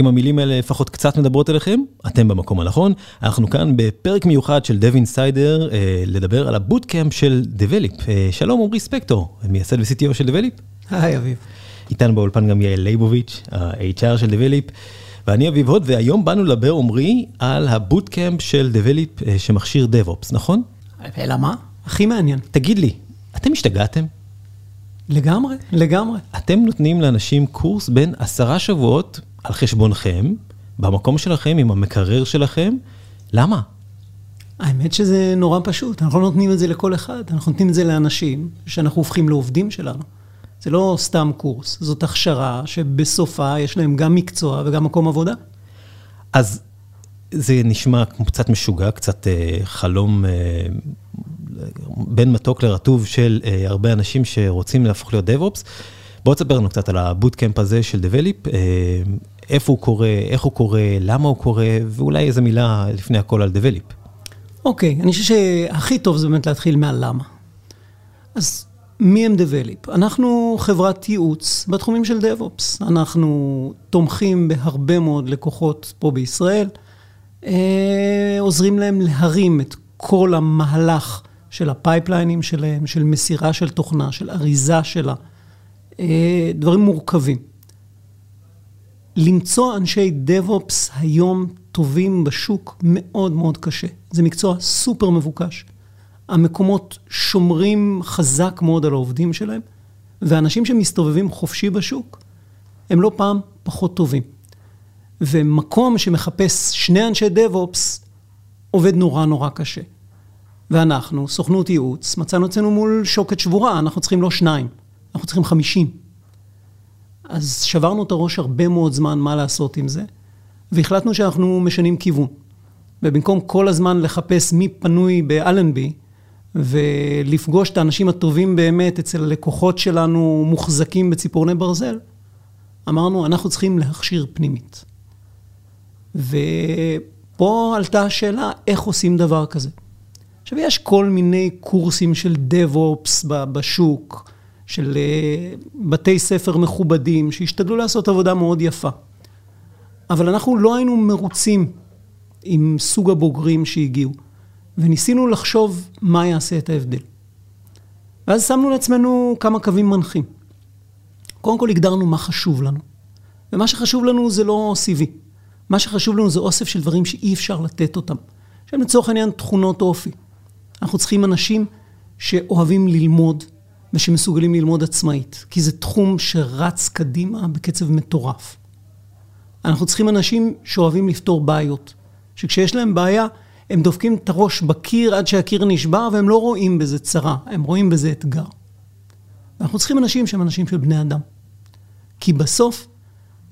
אם המילים האלה לפחות קצת מדברות אליכם, אתם במקום הנכון. אנחנו כאן בפרק מיוחד של Dev Insider אה, לדבר על הבוטקאמפ של Develop. אה, שלום עמרי ספקטור, מייסד ו-CTO של Develop. היי אביב. איתנו באולפן גם יעל ליבוביץ', ה-HR של Develop. ואני אביב הוד, והיום באנו לדבר עמרי על הבוטקאמפ של Develop אה, שמכשיר DevOps, נכון? אלא מה? הכי מעניין. תגיד לי, אתם השתגעתם? לגמרי, לגמרי. אתם נותנים לאנשים קורס בין עשרה שבועות על חשבונכם, במקום שלכם, עם המקרר שלכם, למה? האמת שזה נורא פשוט, אנחנו לא נותנים את זה לכל אחד, אנחנו נותנים את זה לאנשים שאנחנו הופכים לעובדים שלנו. זה לא סתם קורס, זאת הכשרה שבסופה יש להם גם מקצוע וגם מקום עבודה. אז זה נשמע קצת משוגע, קצת אה, חלום אה, בין מתוק לרטוב של אה, הרבה אנשים שרוצים להפוך להיות DevOps. בוא תספר לנו קצת על הבוטקאמפ הזה של Develop, אה, איפה הוא קורה, איך הוא קורה, למה הוא קורה, ואולי איזה מילה לפני הכל על Develop. אוקיי, אני חושב שהכי טוב זה באמת להתחיל מהלמה. אז מי הם Develop? אנחנו חברת ייעוץ בתחומים של DevOps. אנחנו תומכים בהרבה מאוד לקוחות פה בישראל, אה, עוזרים להם להרים את כל המהלך של הפייפליינים שלהם, של מסירה של תוכנה, של אריזה שלה, אה, דברים מורכבים. למצוא אנשי DevOps היום טובים בשוק מאוד מאוד קשה. זה מקצוע סופר מבוקש. המקומות שומרים חזק מאוד על העובדים שלהם, ואנשים שמסתובבים חופשי בשוק, הם לא פעם פחות טובים. ומקום שמחפש שני אנשי DevOps, עובד נורא נורא קשה. ואנחנו, סוכנות ייעוץ, מצאנו אצלנו מול שוקת שבורה, אנחנו צריכים לא שניים, אנחנו צריכים חמישים. אז שברנו את הראש הרבה מאוד זמן מה לעשות עם זה, והחלטנו שאנחנו משנים כיוון. ובמקום כל הזמן לחפש מי פנוי באלנבי, ולפגוש את האנשים הטובים באמת אצל הלקוחות שלנו מוחזקים בציפורני ברזל, אמרנו, אנחנו צריכים להכשיר פנימית. ופה עלתה השאלה, איך עושים דבר כזה? עכשיו, יש כל מיני קורסים של DevOps בשוק, של אה, בתי ספר מכובדים, שהשתדלו לעשות עבודה מאוד יפה. אבל אנחנו לא היינו מרוצים עם סוג הבוגרים שהגיעו, וניסינו לחשוב מה יעשה את ההבדל. ואז שמנו לעצמנו כמה קווים מנחים. קודם כל הגדרנו מה חשוב לנו. ומה שחשוב לנו זה לא CV. מה שחשוב לנו זה אוסף של דברים שאי אפשר לתת אותם. שהם לצורך העניין תכונות אופי. אנחנו צריכים אנשים שאוהבים ללמוד ושמסוגלים ללמוד עצמאית, כי זה תחום שרץ קדימה בקצב מטורף. אנחנו צריכים אנשים שאוהבים לפתור בעיות, שכשיש להם בעיה, הם דופקים את הראש בקיר עד שהקיר נשבר, והם לא רואים בזה צרה, הם רואים בזה אתגר. אנחנו צריכים אנשים שהם אנשים של בני אדם. כי בסוף,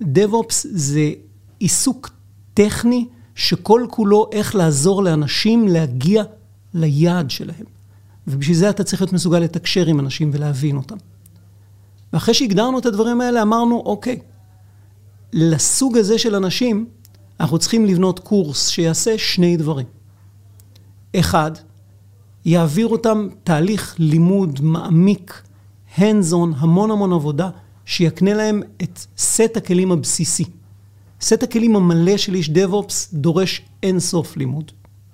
DevOps זה עיסוק טכני שכל כולו איך לעזור לאנשים להגיע ליעד שלהם. ובשביל זה אתה צריך להיות מסוגל לתקשר עם אנשים ולהבין אותם. ואחרי שהגדרנו את הדברים האלה, אמרנו, אוקיי, לסוג הזה של אנשים, אנחנו צריכים לבנות קורס שיעשה שני דברים. אחד, יעביר אותם תהליך לימוד מעמיק, hands on, המון המון עבודה, שיקנה להם את סט הכלים הבסיסי. סט הכלים המלא של איש DevOps דורש אין סוף לימוד.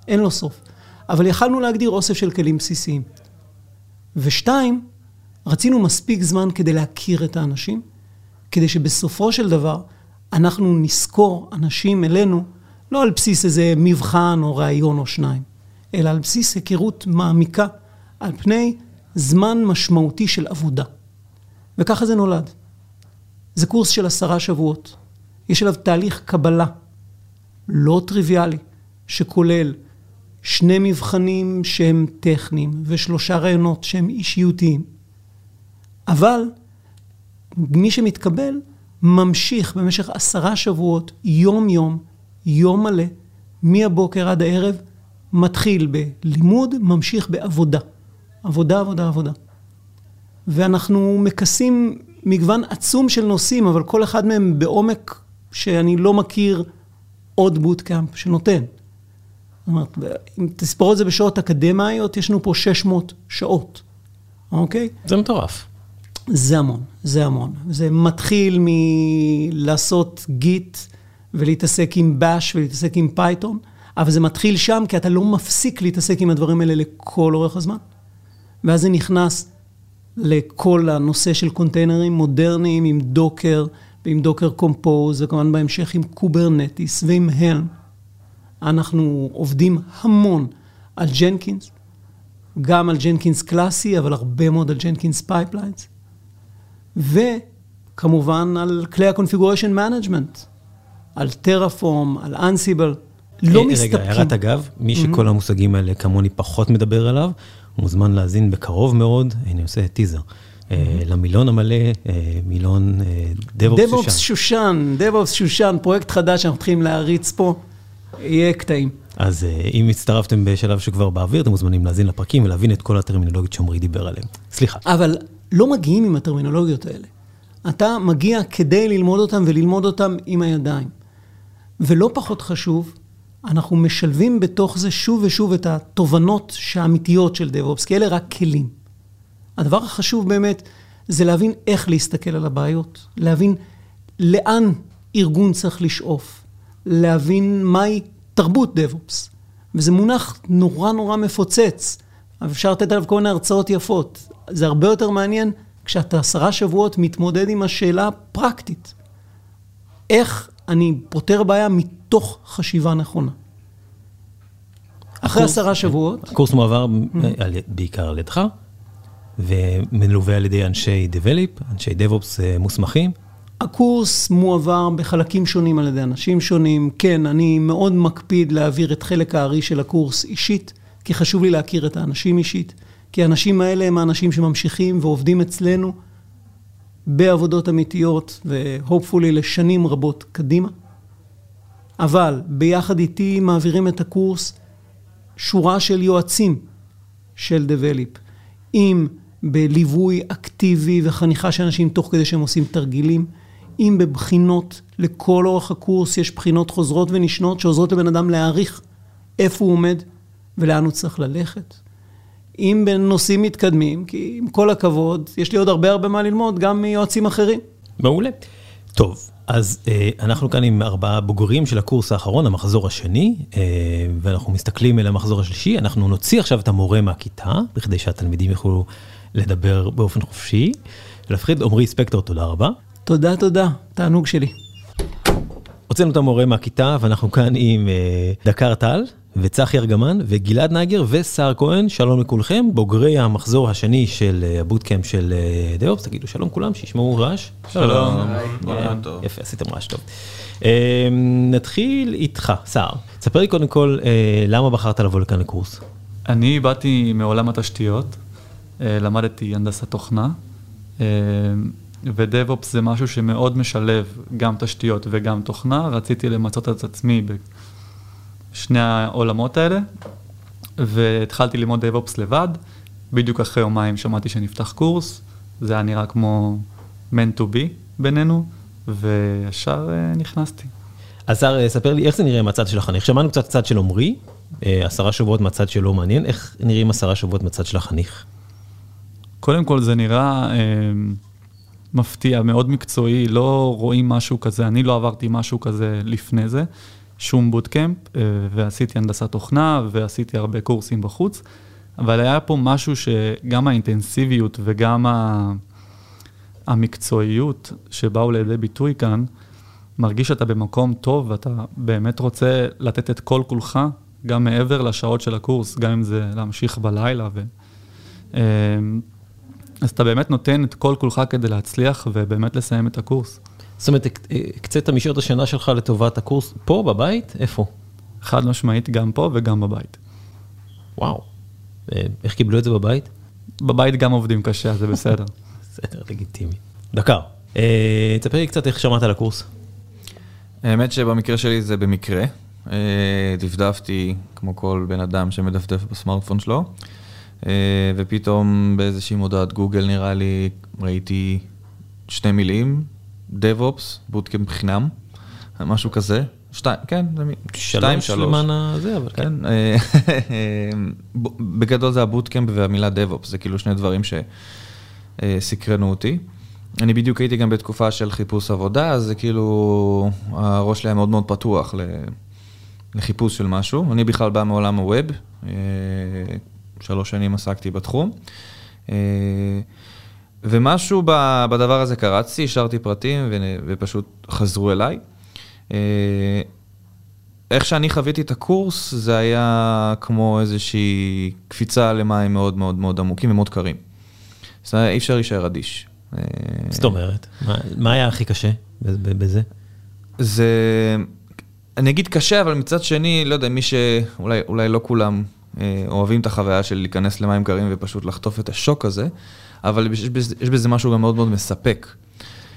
אין לו סוף. אבל יכלנו להגדיר אוסף של כלים בסיסיים. ושתיים, רצינו מספיק זמן כדי להכיר את האנשים, כדי שבסופו של דבר אנחנו נזכור אנשים אלינו, לא על בסיס איזה מבחן או ראיון או שניים, אלא על בסיס היכרות מעמיקה, על פני זמן משמעותי של עבודה. וככה זה נולד. זה קורס של עשרה שבועות. יש עליו תהליך קבלה לא טריוויאלי, שכולל שני מבחנים שהם טכניים ושלושה רעיונות שהם אישיותיים. אבל מי שמתקבל ממשיך במשך עשרה שבועות, יום-יום, יום מלא, מהבוקר עד הערב, מתחיל בלימוד, ממשיך בעבודה. עבודה, עבודה, עבודה. ואנחנו מכסים מגוון עצום של נושאים, אבל כל אחד מהם בעומק שאני לא מכיר עוד בוטקאמפ שנותן. זאת אומרת, אם תספור את זה בשעות אקדמיות, יש לנו פה 600 שעות, אוקיי? זה מטורף. זה המון, זה המון. זה מתחיל מלעשות Git ולהתעסק עם Bash ולהתעסק עם Python, אבל זה מתחיל שם כי אתה לא מפסיק להתעסק עם הדברים האלה לכל אורך הזמן. ואז זה נכנס לכל הנושא של קונטיינרים מודרניים עם Docker ועם Docker Compose, וכמובן בהמשך עם Kubernetes ועם Helm. אנחנו עובדים המון על Jenkins, גם על Jenkins קלאסי, אבל הרבה מאוד על Jenkins Pipelines. וכמובן על כלי ה-configuration management, על Terraform, על Ansible. לא מסתפקים. רגע, הערת אגב, מי שכל המושגים האלה כמוני פחות מדבר עליו, מוזמן להאזין בקרוב מאוד, הנה עושה טיזר, למילון המלא, מילון DevOps שושן. DevOps שושן, DevOps שושן, פרויקט חדש שאנחנו מתחילים להריץ פה, יהיה קטעים. אז אם הצטרפתם בשלב שכבר באוויר, אתם מוזמנים להאזין לפרקים ולהבין את כל הטרמינולוגיות שעמרי דיבר עליהן. סליחה. אבל לא מגיעים עם הטרמינולוגיות האלה. אתה מגיע כדי ללמוד אותם וללמוד אותם עם הידיים. ולא פחות חשוב, אנחנו משלבים בתוך זה שוב ושוב את התובנות האמיתיות של DevOps, כי אלה רק כלים. הדבר החשוב באמת זה להבין איך להסתכל על הבעיות, להבין לאן ארגון צריך לשאוף, להבין מהי תרבות DevOps. וזה מונח נורא נורא מפוצץ, אבל אפשר לתת עליו כל מיני הרצאות יפות. זה הרבה יותר מעניין כשאתה עשרה שבועות מתמודד עם השאלה הפרקטית. איך אני פותר בעיה מתוך חשיבה נכונה. אחרי עשרה שבועות. הקורס מועבר בעיקר על ידך, ומלווה על ידי אנשי Develop, אנשי DevOps מוסמכים. הקורס מועבר בחלקים שונים על ידי אנשים שונים. כן, אני מאוד מקפיד להעביר את חלק הארי של הקורס אישית, כי חשוב לי להכיר את האנשים אישית, כי האנשים האלה הם האנשים שממשיכים ועובדים אצלנו בעבודות אמיתיות, ו-hopefully לשנים רבות קדימה. אבל ביחד איתי מעבירים את הקורס שורה של יועצים של Develop, אם בליווי אקטיבי וחניכה של אנשים תוך כדי שהם עושים תרגילים, אם בבחינות, לכל אורך הקורס יש בחינות חוזרות ונשנות שעוזרות לבן אדם להעריך איפה הוא עומד ולאן הוא צריך ללכת. אם בנושאים מתקדמים, כי עם כל הכבוד, יש לי עוד הרבה הרבה מה ללמוד, גם מיועצים אחרים. מעולה. טוב, אז אה, אנחנו כאן עם ארבעה בוגרים של הקורס האחרון, המחזור השני, אה, ואנחנו מסתכלים אל המחזור השלישי. אנחנו נוציא עכשיו את המורה מהכיתה, בכדי שהתלמידים יוכלו לדבר באופן חופשי. להפחיד, עמרי ספקטור, תודה רבה. תודה, תודה, תענוג שלי. הוצאנו את המורה מהכיתה, ואנחנו כאן עם אה, דקר טל, וצחי ארגמן, וגלעד נגר, וסער כהן, שלום לכולכם, בוגרי המחזור השני של הבוטקאמפ של DevOps, תגידו שלום כולם, שישמעו רעש. שלום. יפה, עשיתם רעש טוב. נתחיל איתך, סער. ספר לי קודם כל, למה בחרת לבוא לכאן לקורס? אני באתי מעולם התשתיות, למדתי הנדסת תוכנה, ו-DevOps זה משהו שמאוד משלב גם תשתיות וגם תוכנה, רציתי למצות את עצמי בשני העולמות האלה, והתחלתי ללמוד DevOps לבד, בדיוק אחרי יומיים שמעתי שנפתח קורס, זה היה נראה כמו man to be בינינו, וישר נכנסתי. אז שר, ספר לי איך זה נראה מהצד של החניך. שמענו קצת צד של עמרי, עשרה שבועות מהצד שלא מעניין, איך נראים עשרה שבועות מהצד של החניך? קודם כל זה נראה... מפתיע, מאוד מקצועי, לא רואים משהו כזה, אני לא עברתי משהו כזה לפני זה, שום בוטקאמפ, ועשיתי הנדסת תוכנה, ועשיתי הרבה קורסים בחוץ, אבל היה פה משהו שגם האינטנסיביות וגם המקצועיות שבאו לידי ביטוי כאן, מרגיש שאתה במקום טוב, ואתה באמת רוצה לתת את כל כולך, גם מעבר לשעות של הקורס, גם אם זה להמשיך בלילה. ו... אז אתה באמת נותן את כל כולך כדי להצליח ובאמת לסיים את הקורס. זאת אומרת, הקצת משעות השנה שלך לטובת הקורס פה, בבית? איפה? חד משמעית, גם פה וגם בבית. וואו. איך קיבלו את זה בבית? בבית גם עובדים קשה, זה בסדר. בסדר, לגיטימי. דקר, תספר לי קצת איך שמעת על הקורס. האמת שבמקרה שלי זה במקרה. אה, דפדפתי כמו כל בן אדם שמדפדף בסמארטפון שלו, אה, ופתאום באיזושהי מודעת גוגל נראה לי, ראיתי שתי מילים, DevOps, בוטקאמפ חינם, משהו כזה. שתיים, כן, זה מ- שתיים, שלוש למען הזה, אבל כן. כן, אה, בגדול זה הבוטקאמפ והמילה DevOps, זה כאילו שני דברים שסקרנו אותי. אני בדיוק הייתי גם בתקופה של חיפוש עבודה, אז זה כאילו, הראש שלי היה מאוד מאוד פתוח לחיפוש של משהו. אני בכלל בא מעולם הווב, אה, שלוש שנים עסקתי בתחום. אה, ומשהו בדבר הזה קרצתי, השארתי פרטים ופשוט חזרו אליי. אה, איך שאני חוויתי את הקורס, זה היה כמו איזושהי קפיצה למים מאוד מאוד מאוד עמוקים ומאוד קרים. אומרת, אי אפשר להישאר אדיש. אה, זאת אומרת, מה- מה היה הכי קשה בזה? זה, אני אגיד קשה, אבל מצד שני, לא יודע, מי ש... אולי, אולי לא כולם אוהבים את החוויה של להיכנס למים קרים ופשוט לחטוף את השוק הזה, אבל יש בזה, יש בזה משהו גם מאוד מאוד מספק.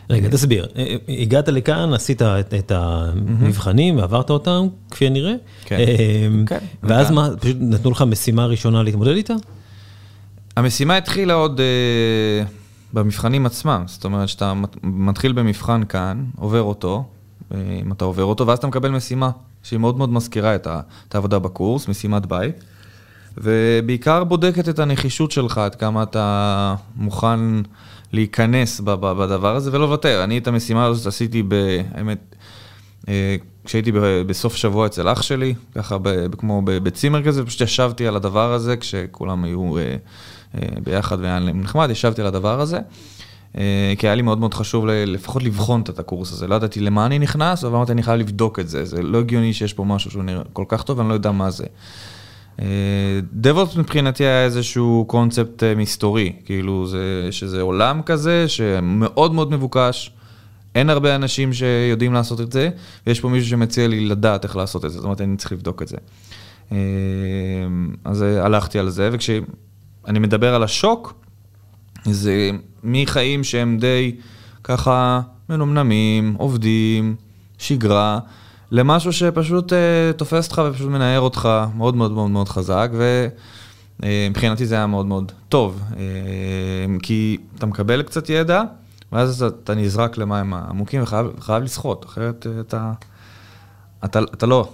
רגע, תסביר. אה, אה, הגעת לכאן, עשית את, את המבחנים ועברת אותם, כפי הנראה. כן. אה, כן, ואז. מה, פשוט נתנו לך משימה ראשונה להתמודד איתה? המשימה התחילה עוד אה, במבחנים עצמם, זאת אומרת שאתה מת- מתחיל במבחן כאן, עובר אותו, אה, אם אתה עובר אותו, ואז אתה מקבל משימה שהיא מאוד מאוד מזכירה את העבודה בקורס, משימת בית, ובעיקר בודקת את הנחישות שלך, עד כמה אתה מוכן להיכנס בדבר הזה ולא לוותר. אני את המשימה הזאת עשיתי, האמת, אה, כשהייתי בסוף שבוע אצל אח שלי, ככה ב, כמו בצימר כזה, פשוט ישבתי על הדבר הזה, כשכולם היו אה, אה, ביחד והיה להם נחמד, ישבתי על הדבר הזה. כי היה לי מאוד מאוד חשוב לפחות לבחון את הקורס הזה. לא ידעתי למה אני נכנס, אבל אמרתי, אני חייב לבדוק את זה. זה לא הגיוני שיש פה משהו שהוא נראה כל כך טוב, ואני לא יודע מה זה. DevOps מבחינתי היה איזשהו קונספט אה, מסתורי, כאילו זה, שזה עולם כזה שמאוד מאוד מבוקש, אין הרבה אנשים שיודעים לעשות את זה, ויש פה מישהו שמציע לי לדעת איך לעשות את זה, זאת אומרת, אני צריך לבדוק את זה. אה, אז אה, הלכתי על זה, וכשאני מדבר על השוק, זה מחיים שהם די ככה מנומנמים, עובדים, שגרה, למשהו שפשוט uh, תופס אותך ופשוט מנער אותך מאוד מאוד מאוד מאוד חזק, ומבחינתי זה היה מאוד מאוד טוב, uh, כי אתה מקבל קצת ידע, ואז אתה, נזרק למים עמוקים וחייב חייב לשחות, אחרת uh, אתה, אתה, אתה לא,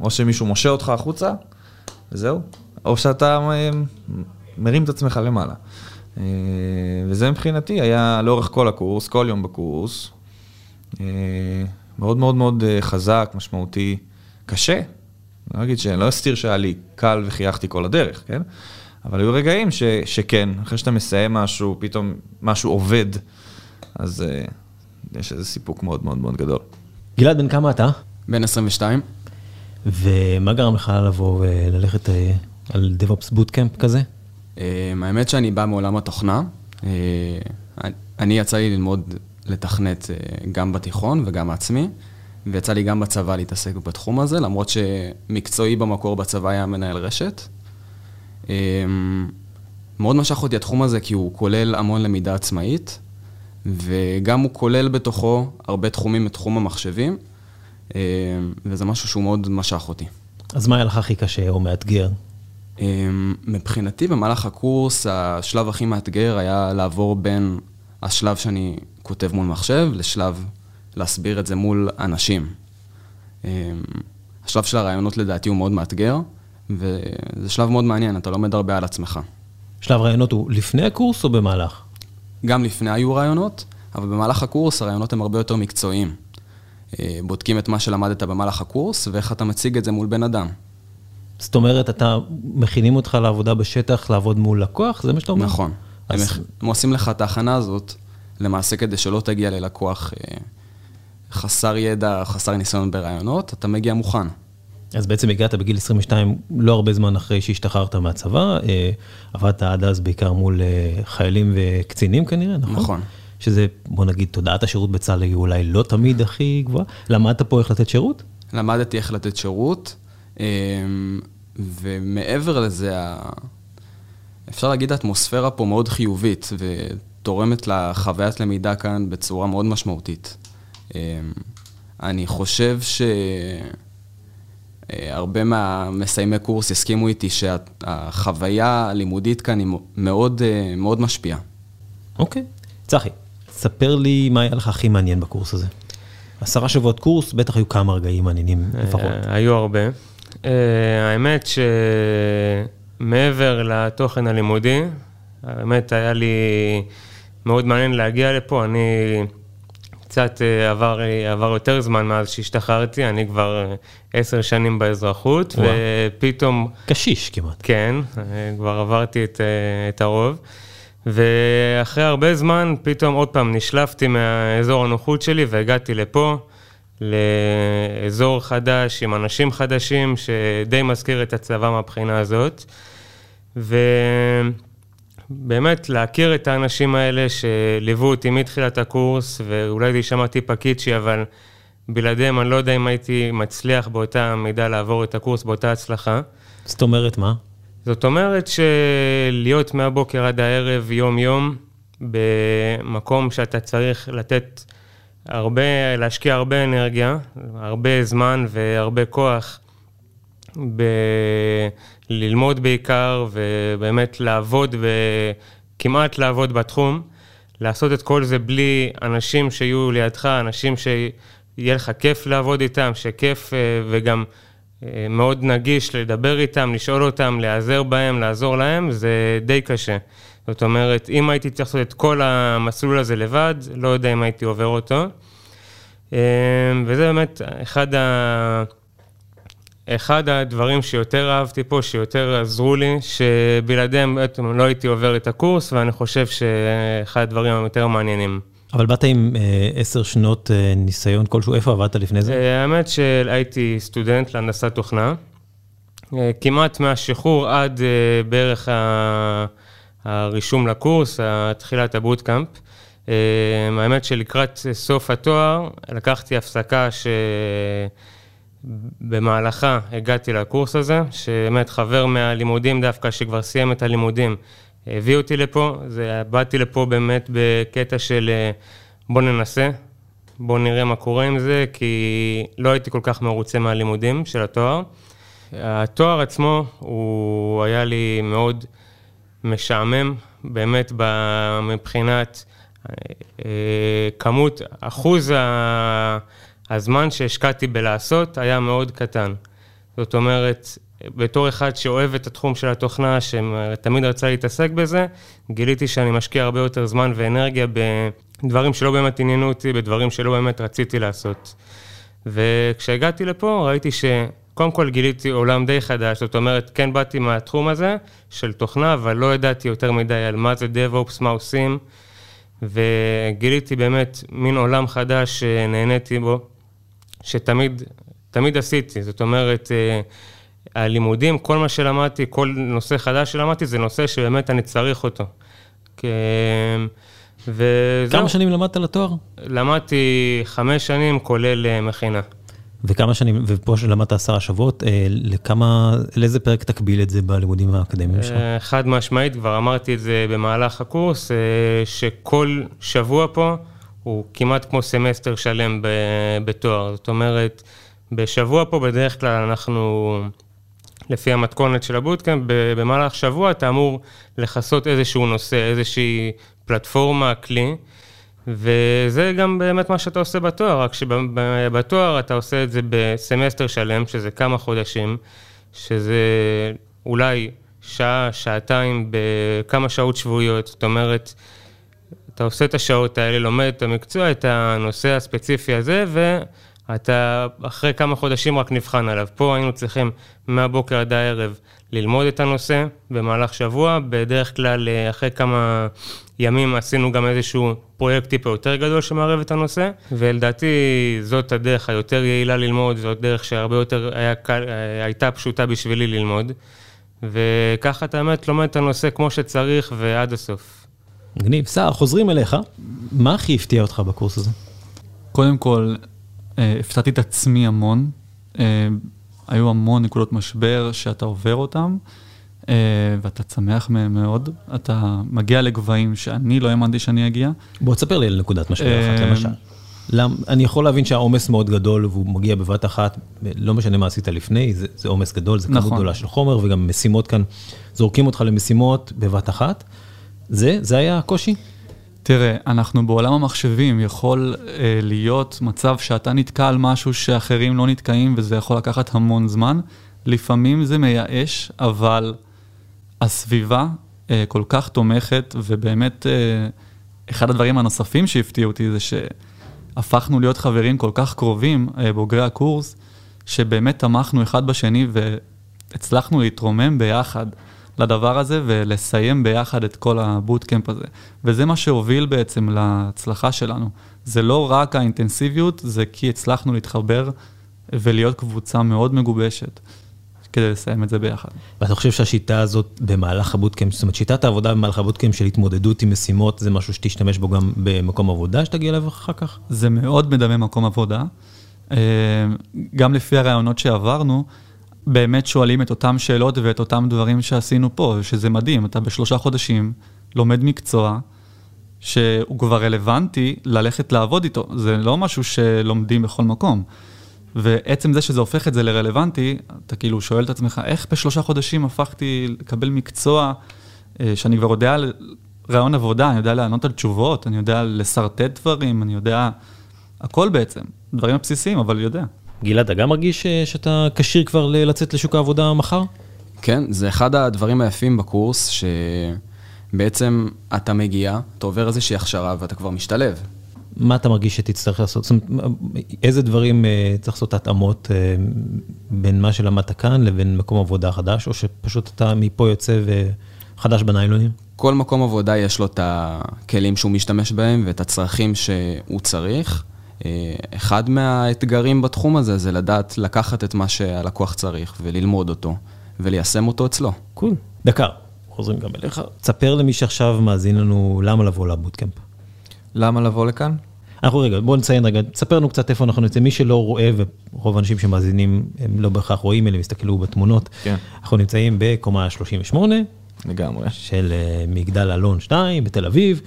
או שמישהו מושה אותך החוצה, וזהו, או שאתה uh, מרים את עצמך למעלה. Uh, וזה מבחינתי היה לאורך כל הקורס, כל יום בקורס. Uh, מאוד מאוד מאוד אה, חזק, משמעותי, קשה. לא אגיד שאני לא אסתיר שהיה לי קל וחייכתי כל הדרך, כן? אבל היו רגעים ש, שכן, אחרי שאתה מסיים משהו, פתאום משהו עובד, אז uh, יש איזה סיפוק מאוד מאוד מאוד גדול. גלעד, בן כמה אתה? בן 22. ומה גרם לך לבוא וללכת אה, על DevOps Bootcamp כזה? אה, האמת שאני בא מעולם התוכנה. אה, אני יצא לי ללמוד לתכנת אה, גם בתיכון וגם עצמי, ויצא לי גם בצבא להתעסק בתחום הזה, למרות שמקצועי במקור בצבא היה מנהל רשת. אה, מאוד משך אותי התחום הזה כי הוא כולל המון למידה עצמאית, וגם הוא כולל בתוכו הרבה תחומים מתחום המחשבים, אה, וזה משהו שהוא מאוד משך אותי. אז מה היה לך הכי קשה או מאתגר? אמ, מבחינתי במהלך הקורס, השלב הכי מאתגר היה לעבור בין השלב שאני כותב מול מחשב לשלב להסביר את זה מול אנשים. אמ, השלב של הרעיונות לדעתי הוא מאוד מאתגר, וזה שלב מאוד מעניין, אתה לומד הרבה על עצמך. שלב רעיונות הוא לפני הקורס או במהלך? גם לפני היו רעיונות, אבל במהלך הקורס הרעיונות הם הרבה יותר מקצועיים. אה, בודקים את מה שלמדת במהלך הקורס ואיך אתה מציג את זה מול בן אדם. זאת אומרת, אתה, מכינים אותך לעבודה בשטח, לעבוד מול לקוח? זה מה שאתה אומר? נכון. הם, אז- הם עושים לך את ההכנה הזאת, למעשה כדי שלא תגיע ללקוח אה, חסר ידע, חסר ניסיון ברעיונות, אתה מגיע מוכן. אז בעצם הגעת בגיל 22, לא הרבה זמן אחרי שהשתחררת מהצבא, אה, עבדת עד אז בעיקר מול אה, חיילים וקצינים כנראה, נכון? נכון. שזה, בוא נגיד, תודעת השירות בצה"ל היא אולי לא תמיד הכי גבוהה. למדת פה איך לתת שירות? למדתי איך לתת שירות, אה, ומעבר לזה, אפשר להגיד האטמוספירה פה מאוד חיובית, ותורמת לחוויית למידה כאן בצורה מאוד משמעותית. אה, אני חושב ש... אה, מהמסיימי קורס הסכימו איתי שהחוויה הלימודית כאן היא מאוד, אה, מאוד משפיעה. אוקיי. צחי, ספר לי מה היה לך הכי מעניין בקורס הזה. עשרה שבועות קורס, בטח היו כמה רגעים מעניינים לפחות. אה, היו הרבה. האמת שמעבר לתוכן הלימודי, האמת היה לי מאוד מעניין להגיע לפה. אני קצת אה, עבר, עבר יותר זמן מאז שהשתחררתי, אני כבר אה, עשר שנים באזרחות, וואו. ופתאום... קשיש כמעט. כן, אה, כבר עברתי את, את הרוב. ואחרי הרבה זמן, פתאום עוד פעם נשלפתי מהאזור הנוחות שלי והגעתי לפה, לאזור חדש עם אנשים חדשים, שדי מזכיר את הצבא מהבחינה הזאת. ו... באמת להכיר את האנשים האלה שליוו אותי מתחילת הקורס, ואולי זה יישמע טיפה קיצ'י, אבל בלעדיהם אני לא יודע אם הייתי מצליח באותה מידה לעבור את הקורס באותה הצלחה. זאת אומרת מה? זאת אומרת שלהיות מהבוקר עד הערב, יום-יום, במקום שאתה צריך לתת הרבה, להשקיע הרבה אנרגיה, הרבה זמן והרבה כוח ב... ללמוד בעיקר, ובאמת לעבוד, וכמעט לעבוד בתחום. לעשות את כל זה בלי אנשים שיהיו לידך, אנשים שיהיה לך כיף לעבוד איתם, שכיף אה, וגם אה, מאוד נגיש לדבר איתם, לשאול אותם, להיעזר בהם, לעזור להם, זה די קשה. זאת אומרת, אם הייתי צריך לעשות את כל המסלול הזה לבד, לא יודע אם הייתי עובר אותו. אה, וזה באמת אחד ה... אחד הדברים שיותר אהבתי פה, שיותר עזרו לי, שבלעדיהם לא הייתי עובר את הקורס, ואני חושב שאחד הדברים היותר מעניינים. אבל באת עם אה, עשר שנות אה, ניסיון כלשהו, איפה עבדת לפני זה? אה, האמת שהייתי סטודנט להנדסת תוכנה, כמעט מהשחרור עד בערך הרישום לקורס, תחילת הבוטקאמפ. האמת שלקראת סוף התואר לקחתי הפסקה ש... במהלכה הגעתי לקורס הזה, שבאמת חבר מהלימודים דווקא, שכבר סיים את הלימודים, הביא אותי לפה. זה, באתי לפה באמת בקטע של אה, בוא ננסה, בוא נראה מה קורה עם זה, כי לא הייתי כל כך מרוצה מהלימודים של התואר. התואר עצמו, הוא היה לי מאוד משעמם, באמת מבחינת אה, אה, כמות, אחוז ה... הזמן שהשקעתי בלעשות היה מאוד קטן. זאת אומרת, בתור אחד שאוהב את התחום של התוכנה, שתמיד רצה להתעסק בזה, גיליתי שאני משקיע הרבה יותר זמן ואנרגיה בדברים שלא באמת עניינו אותי, בדברים שלא באמת רציתי לעשות. וכשהגעתי לפה ראיתי שקודם כל גיליתי עולם די חדש, זאת אומרת, כן באתי מהתחום הזה של תוכנה, אבל לא ידעתי יותר מדי על מה זה DevOps, מה עושים, וגיליתי באמת מין עולם חדש שנהניתי בו, שתמיד, תמיד עשיתי. זאת אומרת, אה, הלימודים, כל מה שלמדתי, כל נושא חדש שלמדתי, זה נושא שבאמת אני צריך אותו. וזהו. כמה שנים למדת לתואר? למדתי חמש שנים, כולל אה, מכינה. וכמה שנים, ופה שלמדת עשרה שבועות, אה, לכמה, לאיזה פרק תקביל את זה בלימודים האקדמיים שלך? חד משמעית, כבר אמרתי את זה במהלך הקורס, שכל שבוע פה, הוא כמעט כמו סמסטר שלם בתואר. זאת אומרת, בשבוע פה בדרך כלל אנחנו, לפי המתכונת של ה bootcamp, במהלך שבוע אתה אמור לכסות איזשהו נושא, איזושהי פלטפורמה, כלי. וזה גם באמת מה שאתה עושה בתואר, רק שבתואר אתה עושה את זה בסמסטר שלם, שזה כמה חודשים, שזה אולי שעה, שעתיים, בכמה שעות שבועיות, זאת אומרת, אתה עושה את השעות האלה, לומד את המקצוע, את הנושא הספציפי הזה, ואתה אחרי כמה חודשים רק נבחן עליו. פה היינו צריכים מהבוקר עד הערב ללמוד את הנושא במהלך שבוע, בדרך כלל אה, אחרי כמה ימים עשינו גם איזשהו פרויקט טיפה יותר גדול שמערב את הנושא, ולדעתי זאת הדרך היותר יעילה ללמוד, זאת דרך שהרבה יותר היה קל, אה, הייתה פשוטה בשבילי ללמוד. וככה אתה באמת לומד את הנושא כמו שצריך ועד הסוף. מגניב. סער, חוזרים אליך. מה הכי הפתיע אותך בקורס הזה? קודם כל, אה, הפתעתי את עצמי המון. אה, היו המון נקודות משבר שאתה עובר אותם, אה, ואתה צמח מהם מאוד. אתה מגיע לגבהים שאני לא האמנתי שאני אגיע. בוא תספר לי על נקודת משבר אחת, למשל. למ, אני יכול להבין שהעומס מאוד גדול והוא מגיע בבת אחת, לא משנה מה עשית לפני, זה, זה עומס גדול, זה כמות נכון. גדולה של חומר וגם משימות כאן, זורקים אותך למשימות בבת אחת. זה, זה היה הקושי? תראה, אנחנו בעולם המחשבים, יכול אה, להיות מצב שאתה נתקע על משהו שאחרים לא נתקעים וזה יכול לקחת המון זמן. לפעמים זה מייאש, אבל הסביבה אה, כל כך תומכת, ובאמת אה, אחד הדברים הנוספים שהפתיעו אותי זה שהפכנו להיות חברים כל כך קרובים, אה, בוגרי הקורס, שבאמת תמכנו אחד בשני והצלחנו להתרומם ביחד לדבר הזה ולסיים ביחד את כל הבוטקמפ הזה. וזה מה שהוביל בעצם להצלחה שלנו. זה לא רק האינטנסיביות, זה כי הצלחנו להתחבר ולהיות קבוצה מאוד מגובשת כדי לסיים את זה ביחד. ואתה חושב שהשיטה הזאת במהלך הבוטקאמפ, זאת אומרת שיטת העבודה במהלך הבוטקאמפ של התמודדות עם משימות, זה משהו שתשתמש בו גם במקום עבודה שתגיע אליו אחר כך? זה מאוד מדמה מקום עבודה. אה, גם לפי הרעיונות שעברנו, באמת שואלים את אותם שאלות ואת אותם דברים שעשינו פה, שזה מדהים, אתה בשלושה חודשים לומד מקצוע שהוא כבר רלוונטי ללכת לעבוד איתו, זה לא משהו שלומדים בכל מקום. ועצם זה שזה הופך את זה לרלוונטי, אתה כאילו שואל את עצמך, איך בשלושה חודשים הפכתי לקבל מקצוע אה, שאני כבר יודע על רעיון עבודה, אני יודע לענות על תשובות, אני יודע לשרטט דברים, אני יודע הכל בעצם, דברים הבסיסיים, אבל יודע. גלעד, אתה גם מרגיש אה, שאתה כשיר כבר לצאת לשוק העבודה מחר? כן, זה אחד הדברים היפים בקורס, שבעצם אתה מגיע, אתה עובר איזושהי הכשרה ואתה כבר משתלב. מה אתה מרגיש שתצטרך לעשות? זאת אומרת, איזה דברים אה, צריך לעשות התאמות אה, בין מה שלמדת כאן לבין מקום עבודה חדש, או שפשוט אתה מפה יוצא וחדש בניילונים? כל מקום עבודה יש לו את הכלים שהוא משתמש בהם ואת הצרכים שהוא צריך. אה, אחד מהאתגרים בתחום הזה זה לדעת לקחת את מה שהלקוח צריך וללמוד אותו וליישם אותו אצלו. קול. דקה, חוזרים גם אליך. תספר למי שעכשיו מאזין לנו למה לבוא לבוטקאמפ. למה לבוא לכאן? אנחנו רגע, בוא נציין רגע, תספר לנו קצת איפה אנחנו נמצאים, מי שלא רואה, ורוב האנשים שמאזינים הם לא בהכרח רואים, אלא מסתכלו בתמונות. כן. אנחנו נמצאים בקומה 38 לגמרי. של אה, מגדל אלון 2 בתל אביב.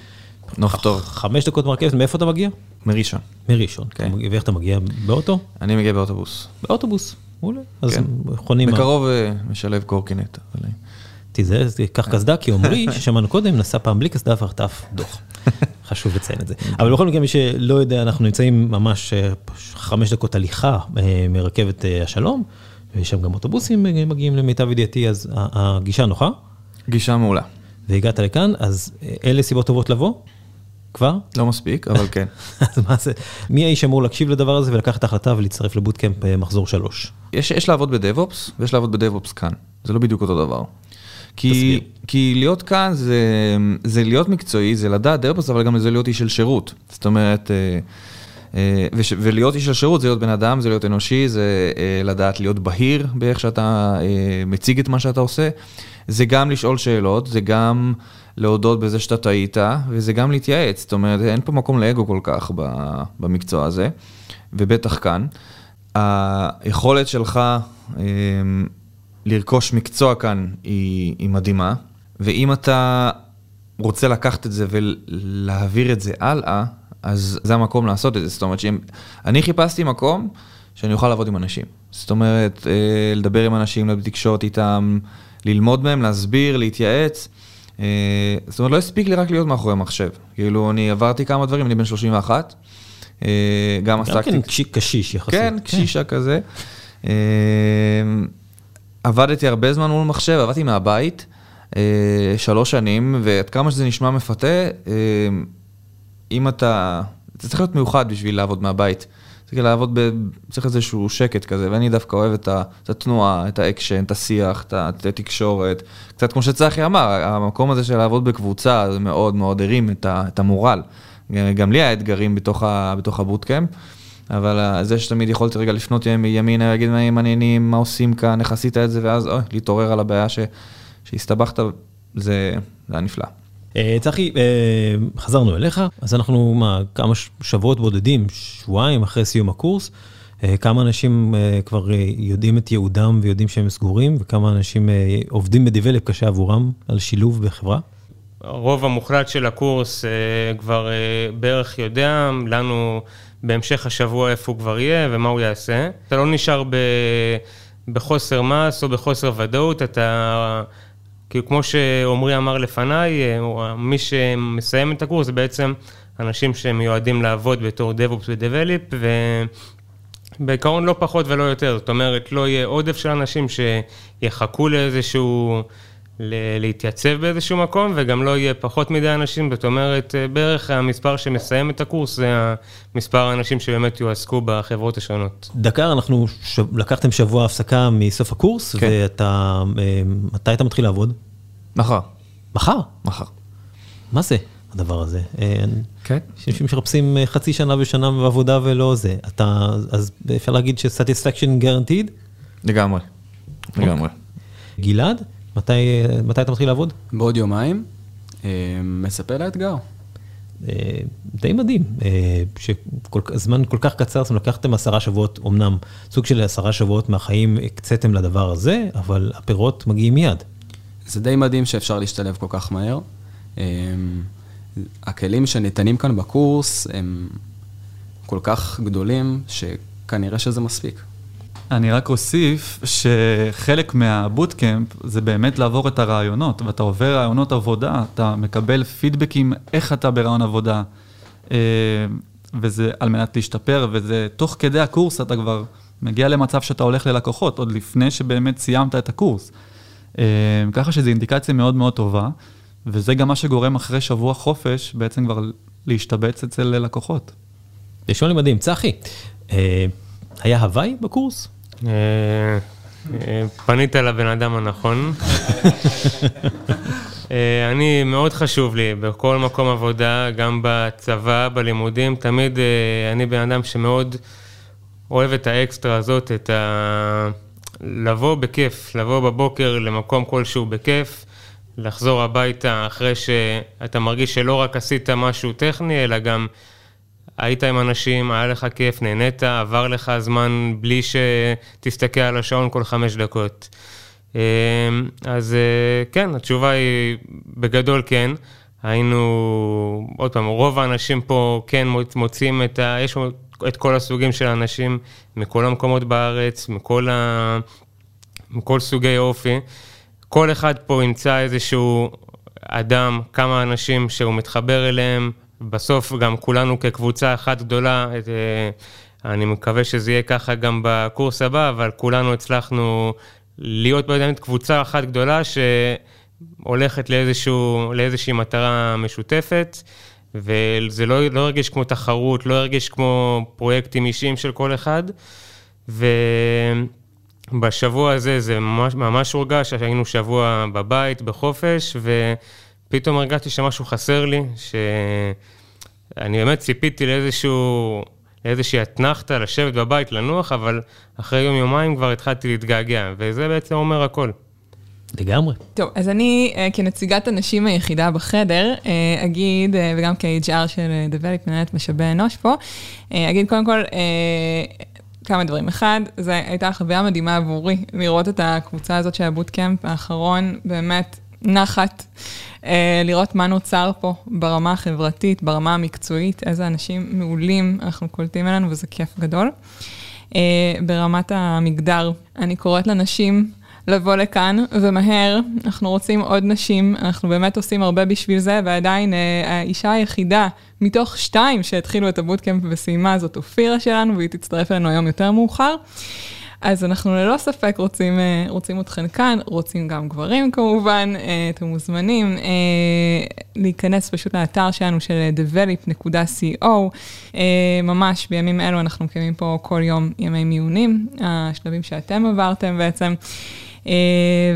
נוף טוב. חמש דקות מרכבת, מאיפה אתה מגיע? מראשון. מראשון. כן. אתה מגיע- ואיך אתה מגיע? באוטו? אני מגיע באוטובוס. באוטובוס, מעולה. אז כן. חונים... בקרוב אה, משלב קורקינט. אה, תיזהר, קח קסדה, כי עמרי, ששמענו קודם, נסע פעם בלי קסדה וחטף דוח. חשוב לציין את זה. אבל בכל מקרה, מי שלא יודע, אנחנו נמצאים ממש אה, חמש דקות הליכה אה, מרכבת אה, השלום, ויש שם גם אוטובוסים אה, מגיעים למיטב ידיעתי, אז הגישה נוחה, גישה מעולה. והגעת לכאן, אז אה, אלה סיבות טובות לבוא? כבר? לא מספיק, אבל כן. אז מה זה, מי האיש אמור להקשיב לדבר הזה ולקחת את ההחלטה ולהצטרף לבוטקאמפ אה, מחזור שלוש? יש, יש לעבוד בדב-אופס ויש לעבוד בדב-אופס כאן. זה לא בדיוק אותו דבר. כי. כי להיות כאן זה, זה להיות מקצועי, זה לדעת דב-אופס, אבל גם זה להיות איש של שירות. זאת אומרת, אה, וש, ולהיות איש של שירות זה להיות בן אדם, זה להיות אנושי, זה אה, לדעת להיות בהיר באיך שאתה אה, מציג את מה שאתה עושה. זה גם לשאול שאלות, זה גם להודות בזה שאתה טעית, וזה גם להתייעץ. זאת אומרת, אין פה מקום לאגו כל כך במקצוע הזה, ובטח כאן. היכולת שלך אה, לרכוש מקצוע כאן היא, היא מדהימה, ואם אתה רוצה לקחת את זה ולהעביר את זה הלאה, אז זה המקום לעשות את זה. זאת אומרת שאם... אני חיפשתי מקום שאני אוכל לעבוד עם אנשים. זאת אומרת, אה, לדבר עם אנשים, להיות בתקשורת איתם, ללמוד מהם, להסביר, להתייעץ. אה, זאת אומרת, לא הספיק לי רק להיות מאחורי מחשב. כאילו, אני עברתי כמה דברים, אני בן 31. אה, גם גם עסקתי... כן קשי- קשיש יחסית. כן, קשישה כזה. עבדתי הרבה זמן מול מחשב, עבדתי מהבית, שלוש שנים, ועד כמה שזה נשמע מפתה, אם אתה... זה צריך להיות מיוחד בשביל לעבוד מהבית. צריך לעבוד, ב... צריך איזשהו שקט כזה, ואני דווקא אוהב את, ה... את התנועה, את האקשן, את השיח, את התקשורת. קצת כמו שצחי אמר, המקום הזה של לעבוד בקבוצה, זה מאוד מאוד הרים את, ה... את המורל. גם לי היה אתגרים בתוך, ה... בתוך ה bootcamp. אבל אה, זה שתמיד יכולתי רגע לפנות ימ- ימינה, להגיד מה העניינים, מה עושים כאן, איך עשית את זה, ואז אוי, להתאוורר על הבעיה ש... שהסתבכת, זה, זה היה נפלא. אה, צחי, אה, חזרנו אליך, אז אנחנו, מה, כמה שבועות בודדים, שבועיים אחרי סיום הקורס, אה, כמה אנשים כבר יודעים את ייעודם ויודעים שהם סגורים, וכמה אנשים עובדים בדיבלפ קשה עבורם על שילוב בחברה? הרוב המוחלט של הקורס כבר בערך יודע, לנו בהמשך השבוע איפה הוא כבר יהיה ומה הוא יעשה. אתה לא נשאר ב... בחוסר מס או בחוסר ודאות, אתה... כאילו כמו שעמרי אמר לפניי, מי שמסיים את הקורס זה בעצם אנשים שמיועדים לעבוד בתור DevOps ו-Develop, ובעיקרון לא פחות ולא יותר, זאת אומרת, לא יהיה עודף של אנשים שיחכו לאיזשהו... להתייצב באיזשהו מקום, וגם לא יהיה פחות מדי אנשים, זאת אומרת, בערך המספר שמסיים את הקורס זה המספר האנשים שבאמת יועסקו בחברות השונות. דקר, אנחנו, ש... לקחתם שבוע הפסקה מסוף הקורס, כן. ואתה, אה, מתי אתה מתחיל לעבוד? מחר. מחר? מחר. מה זה הדבר הזה? אה, כן. יש אנשים אה, חצי שנה ושנה בעבודה ולא זה. אתה, אז אפשר להגיד ש-satisfaction guaranteed? לגמרי, לגמרי. גלעד? מתי, מתי אתה מתחיל לעבוד? בעוד יומיים. אה, מצפה לאתגר. אה, די מדהים, אה, שזמן כל כך קצר, זאת אומרת, לקחתם עשרה שבועות, אמנם סוג של עשרה שבועות מהחיים הקציתם לדבר הזה, אבל הפירות מגיעים מיד. זה די מדהים שאפשר להשתלב כל כך מהר. הכלים שניתנים כאן בקורס הם כל כך גדולים, שכנראה שזה מספיק. אני רק אוסיף שחלק מהבוטקאמפ זה באמת לעבור את הרעיונות, ואתה עובר רעיונות עבודה, אתה מקבל פידבקים איך אתה ברעיון עבודה, אה, וזה על מנת להשתפר, וזה תוך כדי הקורס אתה כבר מגיע למצב שאתה הולך ללקוחות, עוד לפני שבאמת סיימת את הקורס. אה, ככה שזו אינדיקציה מאוד מאוד טובה, וזה גם מה שגורם אחרי שבוע חופש בעצם כבר להשתבץ אצל לקוחות. נשמע לי מדהים. צחי, אה, היה הוואי בקורס? אה, אה, פנית לבן אדם הנכון. אה, אני, מאוד חשוב לי, בכל מקום עבודה, גם בצבא, בלימודים, תמיד אני בן אדם שמאוד אוהב את האקסטרה הזאת, את ה... לבוא בכיף, לבוא בבוקר למקום כלשהו בכיף, לחזור הביתה אחרי שאתה מרגיש שלא רק עשית משהו טכני, אלא גם היית עם אנשים, היה לך כיף, נהנית, עבר לך זמן בלי שתסתכל על השעון כל חמש דקות. אמ, אז אה, כן, התשובה היא בגדול כן. היינו, עוד פעם, רוב האנשים פה כן מוצאים את ה... יש את כל הסוגים של האנשים מכל המקומות בארץ, מכל, ה... מכל סוגי אופי. כל אחד פה ימצא איזשהו אדם, כמה אנשים שהוא מתחבר אליהם, בסוף גם כולנו כקבוצה אחת גדולה, אה, אני מקווה שזה יהיה ככה גם בקורס הבא, אבל כולנו הצלחנו להיות באמת קבוצה אחת גדולה שהולכת לאיזשהו, לאיזושהי מטרה משותפת, וזה לא, לא הרגיש כמו תחרות, לא הרגיש כמו פרויקטים אישיים של כל אחד. ובשבוע הזה זה ממש, ממש הורגש, היינו שבוע בבית, בחופש, ו... פתאום הרגשתי שמשהו חסר לי, שאני באמת ציפיתי לאיזשהו, לאיזושהי אתנחתא, לשבת בבית, לנוח, אבל אחרי יום-יומיים כבר התחלתי להתגעגע, וזה בעצם אומר הכל. לגמרי. טוב, אז אני uh, כנציגת הנשים היחידה בחדר, uh, אגיד, uh, וגם כ-HR של Develop, מנהלת משאבי אנוש פה, אגיד קודם כל, כמה דברים. אחד, זו הייתה חוויה מדהימה עבורי, לראות את הקבוצה הזאת של הבוטקאמפ האחרון, באמת נחת. אה, לראות מה נוצר פה ברמה החברתית, ברמה המקצועית, איזה אנשים מעולים אנחנו קולטים אלינו, וזה כיף גדול. אה, ברמת המגדר, אני קוראת לנשים לבוא לכאן, ומהר, אנחנו רוצים עוד נשים, אנחנו באמת עושים הרבה בשביל זה, ועדיין אה, האישה היחידה מתוך שתיים שהתחילו את הבוטקאמפ וסיימה זאת אופירה שלנו, והיא תצטרף אלינו היום יותר מאוחר. אז אנחנו ללא ספק רוצים, אה, רוצים אתכן כאן, רוצים גם גברים כמובן, אה, אתם מוזמנים אה, להיכנס פשוט לאתר שלנו של develop.co, ממש בימים אלו אנחנו מקיימים פה כל יום ימי מיונים, השלבים שאתם עברתם בעצם,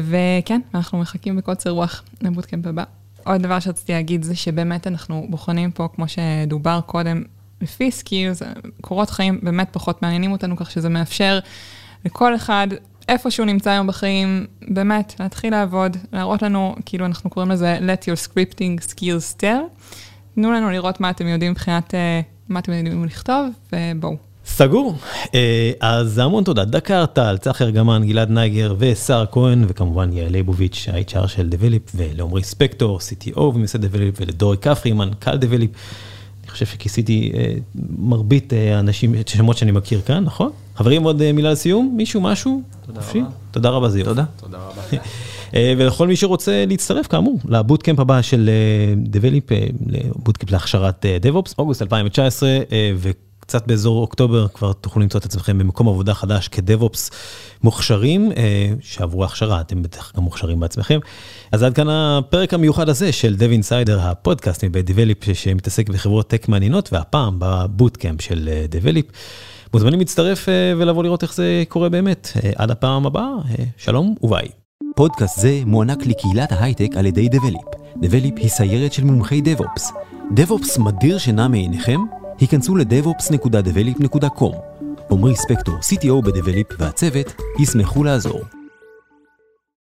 וכן, אנחנו מחכים בקוצר רוח ל bootcamp הבא. עוד דבר שרציתי להגיד זה שבאמת אנחנו בוחנים פה, כמו שדובר קודם, לפי skills, קורות חיים באמת פחות מעניינים אותנו, כך שזה מאפשר לכל אחד, איפה שהוא נמצא היום בחיים, באמת, להתחיל לעבוד, להראות לנו, כאילו אנחנו קוראים לזה let your scripting skills tell. תנו לנו לראות מה אתם יודעים מבחינת, uh, מה אתם יודעים לכתוב, ובואו. סגור. אה, אז המון תודה. דקר טל, צחי ארגמן, גלעד נייגר ושרה כהן, וכמובן יעל ליבוביץ', ה-HR של דבליפ, ולעומרי ספקטור, CTO ומייסד דבליפ, ולדורי כפרי, מנכ"ל דבליפ. אני חושב שכיסיתי אה, מרבית אה, האנשים, את השמות שאני מכיר כאן, נכון? חברים, עוד אה, מילה לסיום? מישהו, משהו? תודה? רבה. תודה רבה, זיו. תודה. תודה רבה. ולכל מי שרוצה להצטרף, כאמור, ל bootcamp הבא של דבליפ, bootcamp להכשרת DevOps, אוגוסט 2019, אה, וקצת באזור אוקטובר כבר תוכלו למצוא את עצמכם במקום עבודה חדש כ-DevOps מוכשרים, אה, שעברו הכשרה, אתם בטח גם מוכשרים בעצמכם. אז עד כאן הפרק המיוחד הזה של Dev Insider, הפודקאסט מבית דבליפ, שמתעסק בחברות טק מעניינות, והפעם ב bootcamp של אה, דבליפ. מוזמנים להצטרף אה, ולבוא לראות איך זה קורה באמת. אה, עד הפעם הבאה, אה, שלום וביי. פודקאסט זה מוענק לקהילת ההייטק על ידי דבליפ. דבליפ היא סיירת של מומחי DevOps. DevOps מדיר שינה מעיניכם? היכנסו ל-devops.develop.com. עמרי ספקטור, CTO בדבליפ והצוות, ישמחו לעזור.